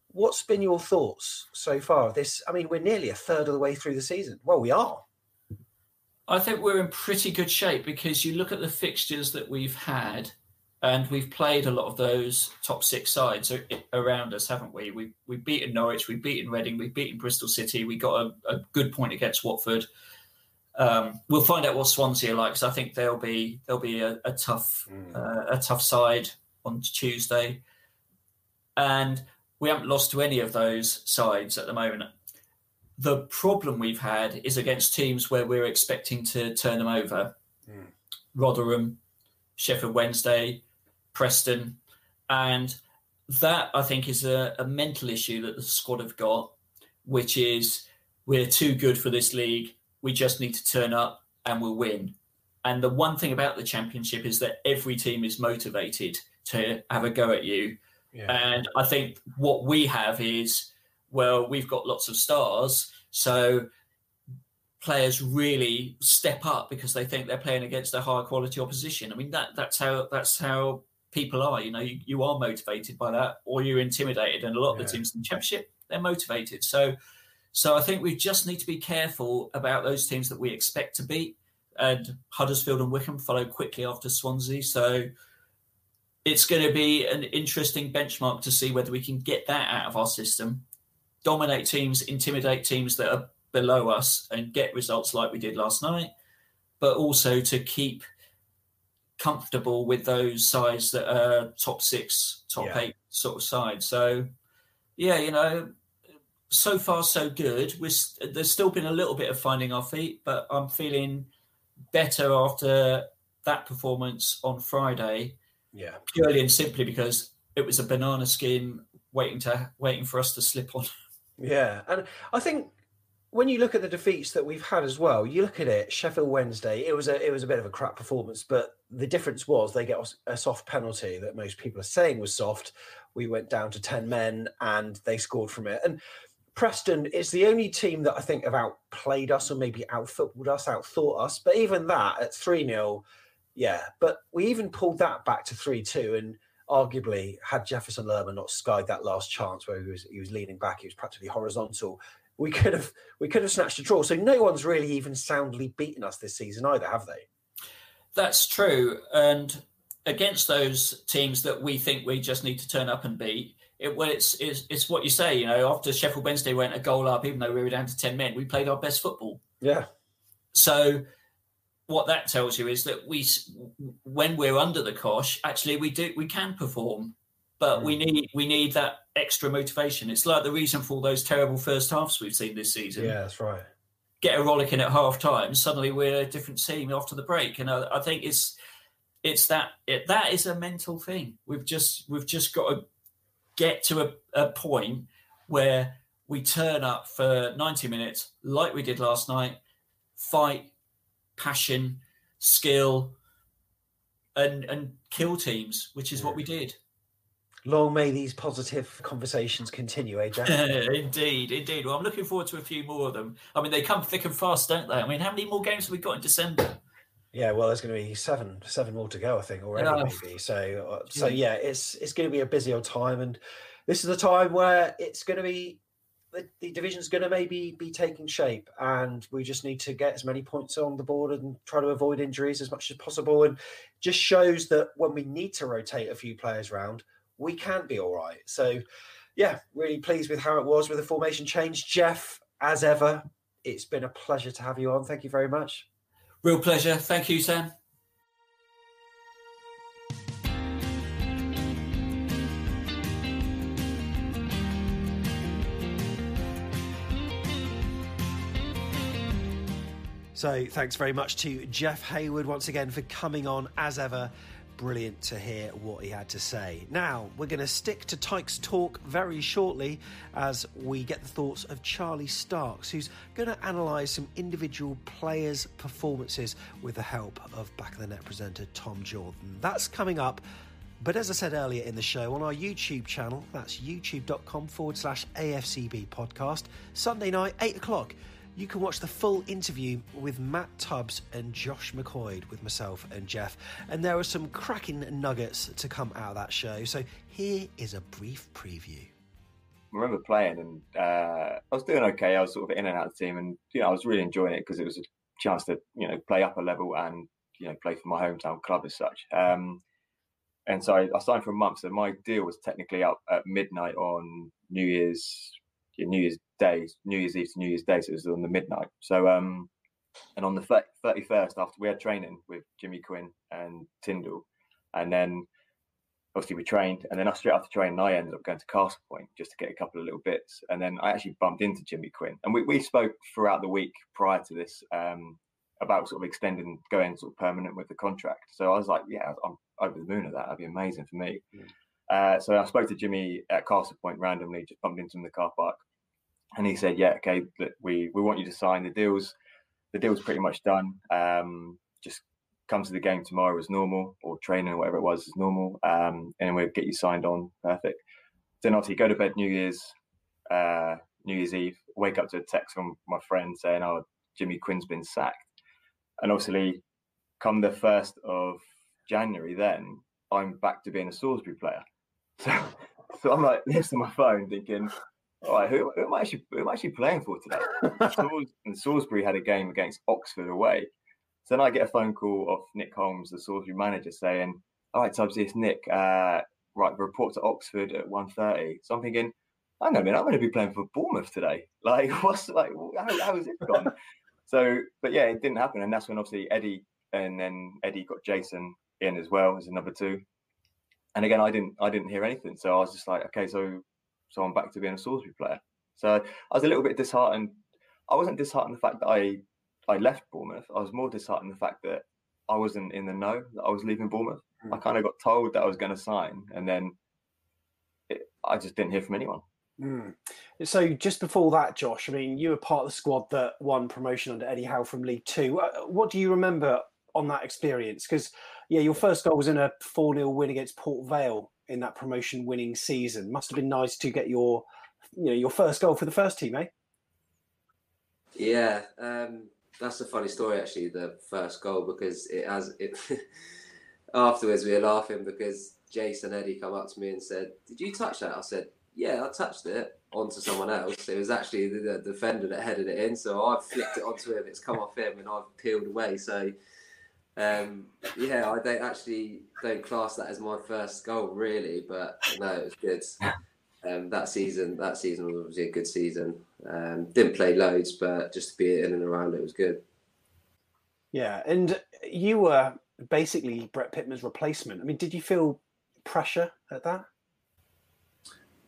What's been your thoughts so far? This, I mean, we're nearly a third of the way through the season. Well, we are.
I think we're in pretty good shape because you look at the fixtures that we've had, and we've played a lot of those top six sides around us, haven't we? We we've beaten Norwich, we've beaten Reading, we've beaten Bristol City. We got a, a good point against Watford. Um, we'll find out what Swansea are like because I think they'll be they'll be a, a tough mm. uh, a tough side on Tuesday, and we haven't lost to any of those sides at the moment. The problem we've had is against teams where we're expecting to turn them over. Mm. Rotherham, Sheffield Wednesday, Preston. And that, I think, is a, a mental issue that the squad have got, which is we're too good for this league. We just need to turn up and we'll win. And the one thing about the championship is that every team is motivated to have a go at you. Yeah. And I think what we have is well, we've got lots of stars, so players really step up because they think they're playing against a higher quality opposition. I mean that that's how that's how people are. You know, you, you are motivated by that, or you're intimidated. And a lot of the teams in the championship they're motivated. So, so I think we just need to be careful about those teams that we expect to beat. And Huddersfield and Wycombe follow quickly after Swansea. So it's going to be an interesting benchmark to see whether we can get that out of our system dominate teams, intimidate teams that are below us, and get results like we did last night, but also to keep comfortable with those sides that are top six, top yeah. eight sort of sides. So, yeah, you know, so far so good. We're, there's still been a little bit of finding our feet, but I'm feeling better after that performance on Friday.
Yeah,
purely and simply because it was a banana skin waiting to waiting for us to slip on.
Yeah, and I think when you look at the defeats that we've had as well, you look at it. Sheffield Wednesday, it was a it was a bit of a crap performance, but the difference was they get a soft penalty that most people are saying was soft. We went down to ten men and they scored from it. And Preston is the only team that I think have outplayed us or maybe outfootballed us, outthought us. But even that at three 0 yeah. But we even pulled that back to three two and arguably, had Jefferson Lerma not skied that last chance where he was he was leaning back, he was practically horizontal. We could have we could have snatched a draw. So no one's really even soundly beaten us this season either, have they?
That's true. And against those teams that we think we just need to turn up and beat, it, well, it's, it's, it's what you say. You know, after Sheffield Wednesday went a goal up, even though we were down to ten men, we played our best football.
Yeah.
So what that tells you is that we, when we're under the cosh, actually we do we can perform, but mm. we need we need that extra motivation. It's like the reason for all those terrible first halves we've seen this season.
Yeah, that's right.
Get a rollicking at half time, suddenly we're a different team after the break, and I, I think it's it's that it, that is a mental thing. We've just we've just got to get to a, a point where we turn up for 90 minutes like we did last night, fight, passion, skill, and and kill teams, which is what we did.
Long may these positive conversations continue, eh, Jack? [laughs]
indeed, indeed. Well, I'm looking forward to a few more of them. I mean, they come thick and fast, don't they? I mean, how many more games have we got in December?
Yeah, well, there's going to be seven, seven more to go, I think, already, yeah. maybe. So, uh, so yeah, it's it's going to be a busy old time, and this is the time where it's going to be the, the division's going to maybe be taking shape, and we just need to get as many points on the board and try to avoid injuries as much as possible. And just shows that when we need to rotate a few players around, we can be all right. So, yeah, really pleased with how it was with the formation change. Jeff, as ever, it's been a pleasure to have you on. Thank you very much.
Real pleasure. Thank you, Sam.
So, thanks very much to Jeff Hayward once again for coming on as ever brilliant to hear what he had to say. Now, we're going to stick to Tykes talk very shortly as we get the thoughts of Charlie Starks, who's going to analyse some individual players' performances with the help of back of the net presenter Tom Jordan. That's coming up. But as I said earlier in the show, on our YouTube channel, that's youtube.com forward slash AFCB podcast, Sunday night, 8 o'clock you can watch the full interview with Matt Tubbs and Josh McQuoid with myself and Jeff. And there are some cracking nuggets to come out of that show. So here is a brief preview.
I remember playing and uh, I was doing okay. I was sort of in and out of the team and, you know, I was really enjoying it because it was a chance to, you know, play up a level and, you know, play for my hometown club as such. Um, and so I, I signed for a month. So my deal was technically up at midnight on New Year's New Year's Day, New Year's Eve to New Year's Day, so it was on the midnight. So, um, and on the thirty first, after we had training with Jimmy Quinn and Tindall, and then obviously we trained, and then straight after training, I ended up going to Castle Point just to get a couple of little bits, and then I actually bumped into Jimmy Quinn, and we we spoke throughout the week prior to this. Um, about sort of extending, going sort of permanent with the contract. So I was like, yeah, I'm over the moon at that. That'd be amazing for me. Mm. Uh, so I spoke to Jimmy at Castlepoint randomly, just bumped into him in the car park, and he said, "Yeah, okay, we we want you to sign the deals. The deal's pretty much done. Um, just come to the game tomorrow as normal, or training or whatever it was as normal, um, and we'll get you signed on. Perfect. Then obviously go to bed New Year's uh, New Year's Eve. Wake up to a text from my friend saying, "Oh, Jimmy Quinn's been sacked," and obviously, come the first of January, then I'm back to being a Salisbury player. [laughs] So, so I'm like [laughs] this on my phone thinking, all right, who, who, am I actually who am I actually playing for today? [laughs] and Salisbury had a game against Oxford away. So then I get a phone call of Nick Holmes, the Salisbury manager, saying, "All right, Tubbs, it's Nick. Uh, right, the report to Oxford at 1.30. So I'm thinking, on a minute, I'm going to be playing for Bournemouth today. [laughs] Like, what's like, how, how is it gone? [laughs] so, but yeah, it didn't happen, and that's when obviously Eddie and then Eddie got Jason in as well as a number two and again, I didn't I didn't hear anything. So I was just like, okay, so so I'm back to being a Salisbury player. So I was a little bit disheartened. I wasn't disheartened the fact that I I left Bournemouth. I was more disheartened the fact that I wasn't in the know that I was leaving Bournemouth. Mm. I kind of got told that I was going to sign, and then it, I just didn't hear from anyone.
Mm. So just before that, Josh, I mean, you were part of the squad that won promotion under Eddie Howe from League Two. Uh, what do you remember on that experience? Because yeah, your first goal was in a four 0 win against Port Vale in that promotion winning season. Must have been nice to get your you know your first goal for the first team, eh?
Yeah, um, that's a funny story actually. The first goal because it has it. [laughs] afterwards, we were laughing because Jason Eddie come up to me and said, "Did you touch that?" I said, "Yeah, I touched it onto someone else. It was actually the, the defender that headed it in, so I flicked it onto him. It's come off him, and I've peeled away." So um, yeah, I don't actually don't class that as my first goal really, but no, it was good. Um, that season, that season was obviously a good season. Um, didn't play loads, but just to be in and around it was good.
Yeah, and you were basically Brett Pitman's replacement. I mean, did you feel pressure at that?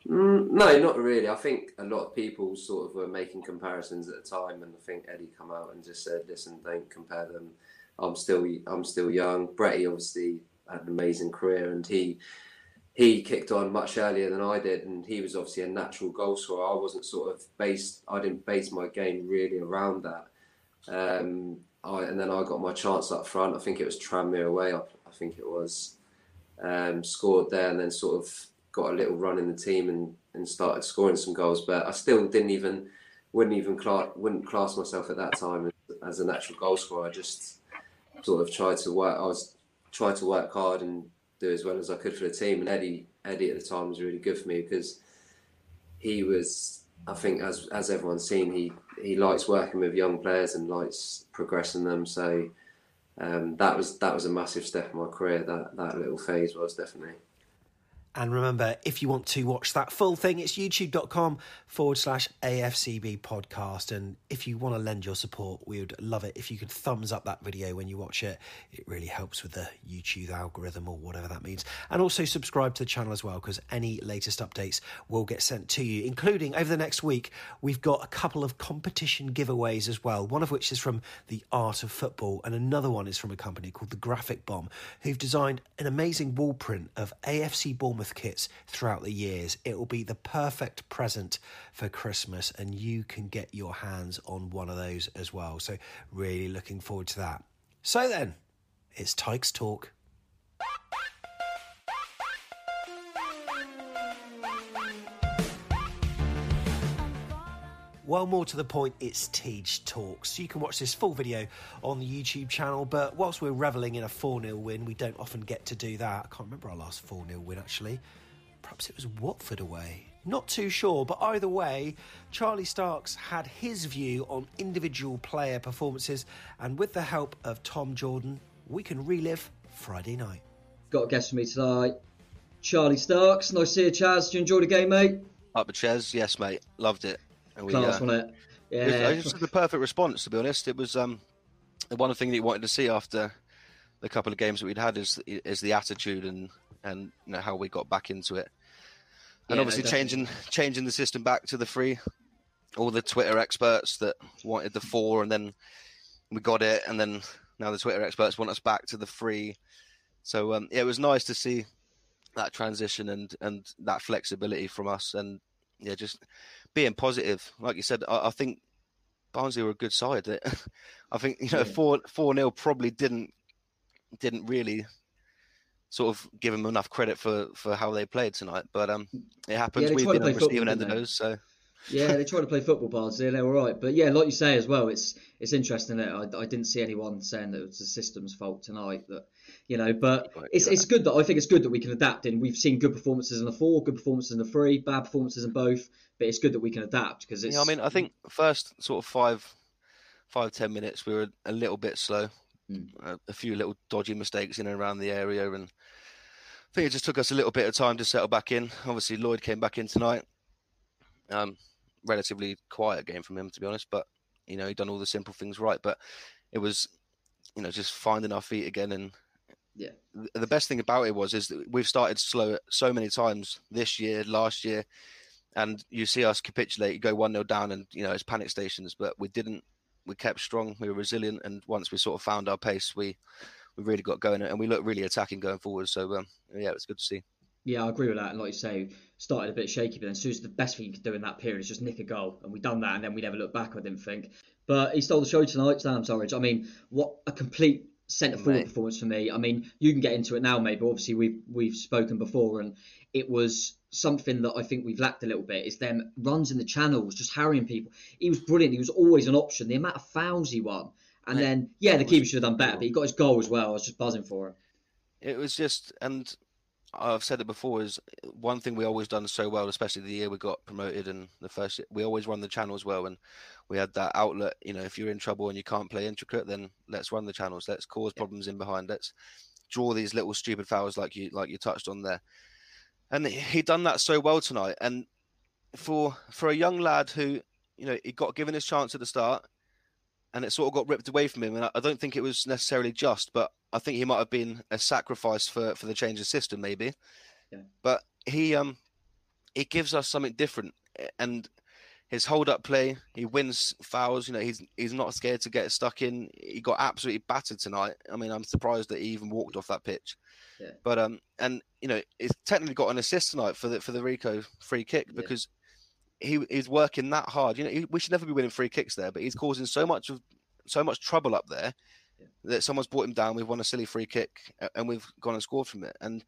Mm, no, not really. I think a lot of people sort of were making comparisons at the time, and I think Eddie come out and just said, "Listen, don't compare them." I'm still I'm still young. Bretty obviously had an amazing career, and he he kicked on much earlier than I did, and he was obviously a natural goal scorer. I wasn't sort of based. I didn't base my game really around that. Um, I, and then I got my chance up front. I think it was Tranmere away. I, I think it was um, scored there, and then sort of got a little run in the team and, and started scoring some goals. But I still didn't even wouldn't even class, wouldn't class myself at that time as, as a natural goal scorer. I just sort of tried to work. I was tried to work hard and do as well as I could for the team. And Eddie Eddie at the time was really good for me because he was. I think as as everyone's seen, he he likes working with young players and likes progressing them. So um, that was that was a massive step in my career. That that little phase was definitely.
And remember, if you want to watch that full thing, it's youtube.com forward slash AFCB podcast. And if you want to lend your support, we would love it if you could thumbs up that video when you watch it. It really helps with the YouTube algorithm or whatever that means. And also subscribe to the channel as well, because any latest updates will get sent to you, including over the next week, we've got a couple of competition giveaways as well. One of which is from the Art of Football, and another one is from a company called The Graphic Bomb, who've designed an amazing wall print of AFC Bournemouth kits throughout the years. It will be the perfect present for Christmas, and you can get your hands on one of those as well. So, really looking forward to that. So, then, it's Tykes Talk. Well, more to the point, it's Teach Talks. You can watch this full video on the YouTube channel, but whilst we're revelling in a 4 0 win, we don't often get to do that. I can't remember our last 4 0 win actually. Perhaps it was Watford away. Not too sure, but either way, Charlie Starks had his view on individual player performances, and with the help of Tom Jordan, we can relive Friday night.
Got a guest for me tonight, Charlie Starks. Nice to see you, Chaz. Did you enjoy the game, mate?
Up the chairs, yes, mate. Loved it.
And we, Class, uh, it? Yeah,
it was, the perfect response. To be honest, it was um, the one thing that you wanted to see after the couple of games that we'd had is is the attitude and and you know how we got back into it, and yeah, obviously no, changing changing the system back to the free. All the Twitter experts that wanted the four, and then we got it, and then now the Twitter experts want us back to the free. So um, yeah, it was nice to see that transition and and that flexibility from us, and yeah, just being positive. Like you said, I, I think Barnsley were a good side. [laughs] I think you know four four nil probably didn't didn't really sort of give them enough credit for for how they played tonight. But um, it happens.
Yeah,
We've been on the receiving end of those, so.
yeah, they tried to play football, Barnsley, and they were right. But yeah, like you say as well, it's it's interesting that I, I didn't see anyone saying that it was the system's fault tonight. That you know, but it's it's good that I think it's good that we can adapt. And we've seen good performances in the four, good performances in the three, bad performances in both. But it's good that we can adapt because it's.
Yeah, I mean, I think first sort of five, five ten minutes we were a little bit slow, mm. a, a few little dodgy mistakes in and around the area, and I think it just took us a little bit of time to settle back in. Obviously, Lloyd came back in tonight. Um, relatively quiet game from him, to be honest, but you know, he done all the simple things right. But it was, you know, just finding our feet again and
yeah.
The best thing about it was is that we've started slow so many times this year, last year, and you see us capitulate, go one 0 down, and you know it's panic stations. But we didn't. We kept strong. We were resilient, and once we sort of found our pace, we we really got going, and we looked really attacking going forward. So um, yeah, it's good to see.
Yeah, I agree with that. And like you say, started a bit shaky, but then as soon as the best thing you could do in that period is just nick a goal, and we done that, and then we never looked back. I didn't think, but he stole the show tonight, Sam Surridge. I mean, what a complete centre forward performance for me. I mean, you can get into it now, maybe. Obviously, we've we've spoken before, and it was something that I think we've lacked a little bit. Is them runs in the channels, just harrying people. He was brilliant. He was always an option. The amount of fouls he won, and then yeah, the keeper should have done better, but he got his goal as well. I was just buzzing for him.
It was just, and I've said it before, is uh, one thing we always done so well, especially the year we got promoted and the first year, we always run the channel as well, and we had that outlet. You know, if you're in trouble and you can't play intricate, then let's run the channels. Let's cause problems in behind. Let's draw these little stupid fouls like you like you touched on there. And he done that so well tonight. And for for a young lad who you know he got given his chance at the start, and it sort of got ripped away from him. And I don't think it was necessarily just, but I think he might have been a sacrifice for for the change of system, maybe. Yeah. But he um he gives us something different, and his hold up play, he wins fouls. You know, he's he's not scared to get stuck in. He got absolutely battered tonight. I mean, I'm surprised that he even walked off that pitch. Yeah. But um, and you know, he's technically got an assist tonight for the for the Rico free kick because. He he's working that hard. You know, he, we should never be winning free kicks there, but he's causing so much of so much trouble up there that someone's brought him down. We've won a silly free kick, and we've gone and scored from it. And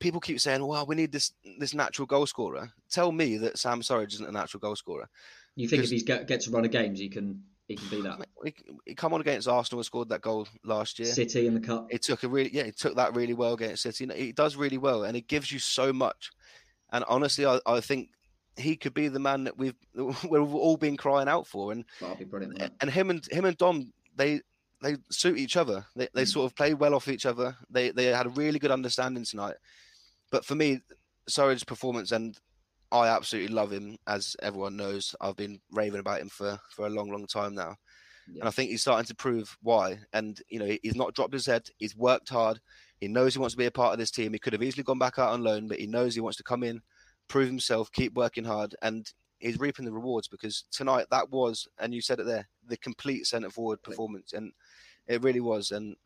people keep saying, "Well, we need this this natural goal scorer." Tell me that Sam Surridge isn't a natural goal scorer.
You think if he get, gets to run of games, he can he can be that.
He, he come on against Arsenal and scored that goal last year.
City in the cup.
It took a really yeah, it took that really well against City. He does really well, and it gives you so much. And honestly, I, I think he could be the man that we've [laughs] we've all been crying out for. And
That'll be brilliant.
and him and him and Dom, they they suit each other. They they hmm. sort of play well off each other. They they had a really good understanding tonight. But for me, Surridge's performance, and I absolutely love him, as everyone knows. I've been raving about him for for a long, long time now. And I think he's starting to prove why. And you know, he's not dropped his head. He's worked hard. He knows he wants to be a part of this team. He could have easily gone back out on loan, but he knows he wants to come in, prove himself, keep working hard, and he's reaping the rewards because tonight that was, and you said it there, the complete centre forward performance, and it really was. And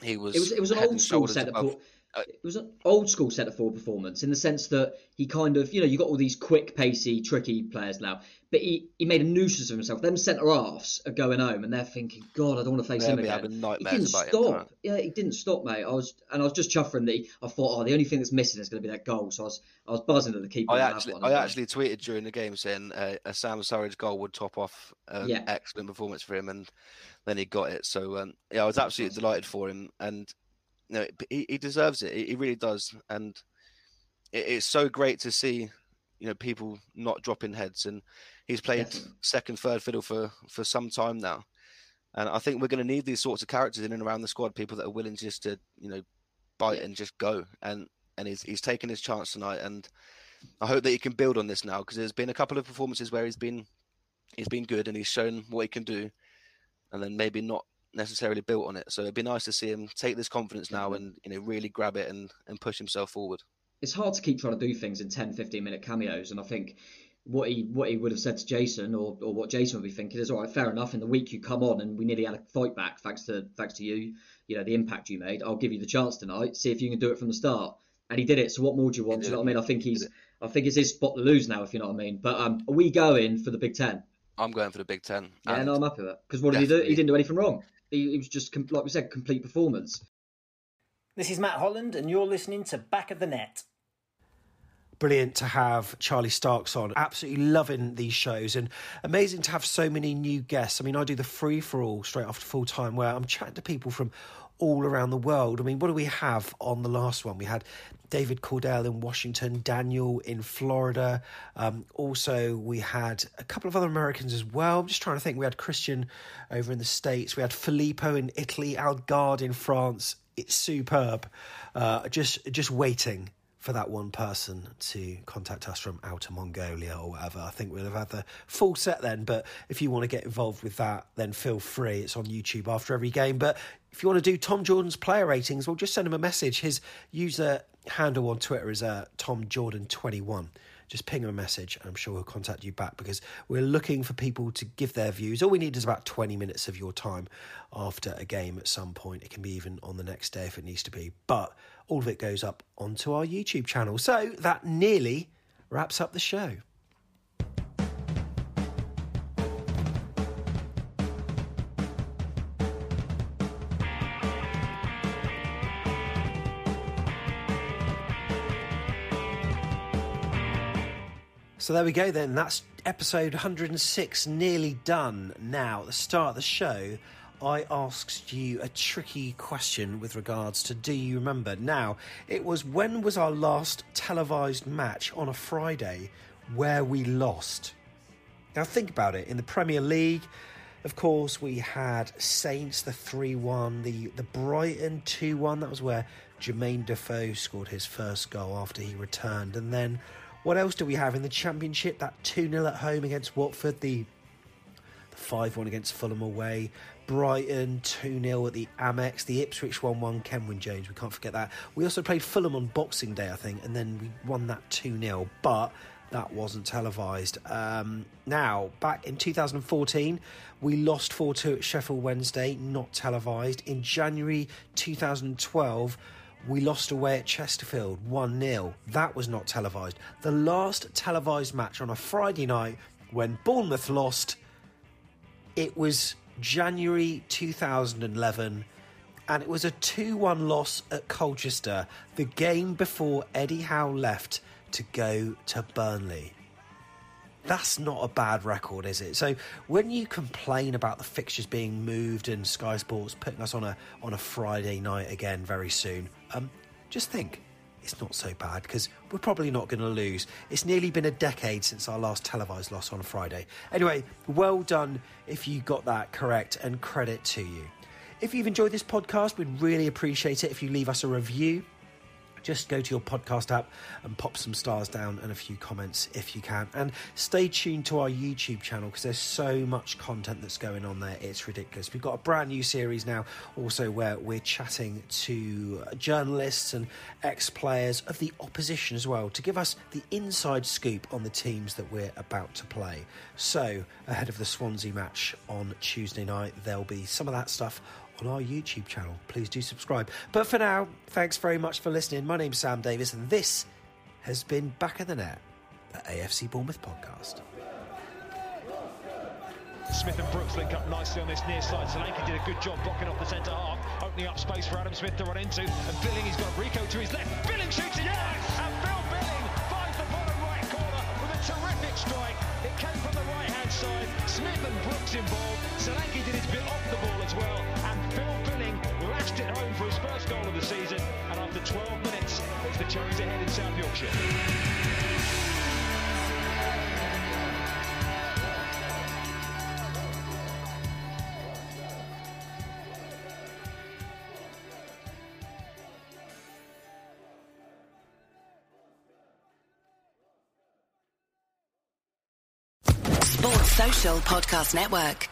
he was.
It was it was an old school centre forward. It was an old school centre forward performance in the sense that he kind of you know you got all these quick, pacey, tricky players now, but he, he made a nuisance of himself. Them centre halves are going home and they're thinking, God, I don't want to face
They'll
him again.
having
He didn't
him
stop.
tonight.
yeah, he didn't stop, mate. I was and I was just chuffing that he, I thought, oh, the only thing that's missing is going to be that goal. So I was I was buzzing at the keeper.
I actually,
one
I actually tweeted during the game saying uh, a Sam Surridge goal would top off an
Yeah.
excellent performance for him, and then he got it. So um, yeah, I was absolutely delighted for him, and know, he, he deserves it. He, he really does, and it, it's so great to see you know people not dropping heads, and he's played
Definitely.
second, third fiddle for for some time now, and I think we're going to need these sorts of characters in and around the squad, people that are willing just to you know bite and just go, and and he's he's taken his chance tonight, and I hope that he can build on this now because there's been a couple of performances where he's been he's been good and he's shown what he can do, and then maybe not necessarily built on it. So it'd be nice to see him take this confidence now and you know really grab it and, and push himself forward.
it's hard to keep trying to do things in 10 15 minute cameos and i think what he what he would have said to jason or, or what jason would be thinking is all right fair enough. In the week you come on and we nearly had a fight back thanks to thanks to you you know the impact you made i'll give you the chance tonight. See if you can do it from the start. And he did it so what more do you want? Do you know what i mean? I think he's i think it's his spot to lose now if you know what i mean. But um are we going for the big 10
I'm going for the Big Ten.
yeah
and
no i'm happy with that. Because what did he do? He didn't do anything wrong he, he was just like we said complete performance
This is Matt Holland, and you're listening to Back of the Net.
Brilliant to have Charlie Starks on. Absolutely loving these shows and amazing to have so many new guests. I mean, I do the free for all straight after full time where I'm chatting to people from all around the world. I mean, what do we have on the last one? We had David Cordell in Washington, Daniel in Florida. Um, also, we had a couple of other Americans as well. I'm just trying to think. We had Christian over in the States. We had Filippo in Italy, Algarde in France. It's superb. Uh, just, just waiting for that one person to contact us from Outer Mongolia or whatever. I think we'll have had the full set then. But if you want to get involved with that, then feel free. It's on YouTube after every game. But if you want to do Tom Jordan's player ratings, well, just send him a message. His user handle on Twitter is uh, Tom Jordan 21 just ping him a message and I'm sure he'll contact you back because we're looking for people to give their views. All we need is about 20 minutes of your time after a game at some point. It can be even on the next day if it needs to be, but all of it goes up onto our YouTube channel. So that nearly wraps up the show. So there we go then. That's episode 106 nearly done. Now, at the start of the show, I asked you a tricky question with regards to do you remember? Now, it was when was our last televised match on a Friday where we lost? Now, think about it. In the Premier League, of course, we had Saints, the 3 1, the, the Brighton 2 1. That was where Jermaine Defoe scored his first goal after he returned. And then what else do we have in the Championship? That 2 0 at home against Watford, the the 5 1 against Fulham away, Brighton 2 0 at the Amex, the Ipswich 1 1, Kenwyn Jones, we can't forget that. We also played Fulham on Boxing Day, I think, and then we won that 2 0, but that wasn't televised. Um, now, back in 2014, we lost 4 2 at Sheffield Wednesday, not televised. In January 2012, we lost away at Chesterfield 1 0. That was not televised. The last televised match on a Friday night when Bournemouth lost, it was January 2011 and it was a 2 1 loss at Colchester, the game before Eddie Howe left to go to Burnley. That's not a bad record, is it? So when you complain about the fixtures being moved and Sky Sports putting us on a on a Friday night again very soon, um, just think it's not so bad because we're probably not going to lose. It's nearly been a decade since our last televised loss on Friday. Anyway, well done if you got that correct and credit to you. If you've enjoyed this podcast, we'd really appreciate it if you leave us a review just go to your podcast app and pop some stars down and a few comments if you can. And stay tuned to our YouTube channel because there's so much content that's going on there. It's ridiculous. We've got a brand new series now, also where we're chatting to journalists and ex players of the opposition as well to give us the inside scoop on the teams that we're about to play. So, ahead of the Swansea match on Tuesday night, there'll be some of that stuff on our YouTube channel. Please do subscribe. But for now, thanks very much for listening. My name's Sam Davis, and this has been Back of the Net, the AFC Bournemouth podcast.
Smith and Brooks link up nicely on this near side. Solanke did a good job blocking off the centre half, opening up space for Adam Smith to run into. And Billing, he's got Rico to his left. Billing shoots, it, yes! And Phil Billing finds the bottom right corner with a terrific strike. It came from the right hand side. Smith and Brooks involved. Solanke did his bit off the ball as well. And Phil it home for his first goal of the season. And after 12 minutes, it's the Cherries ahead in South Yorkshire.
Sports Social Podcast Network.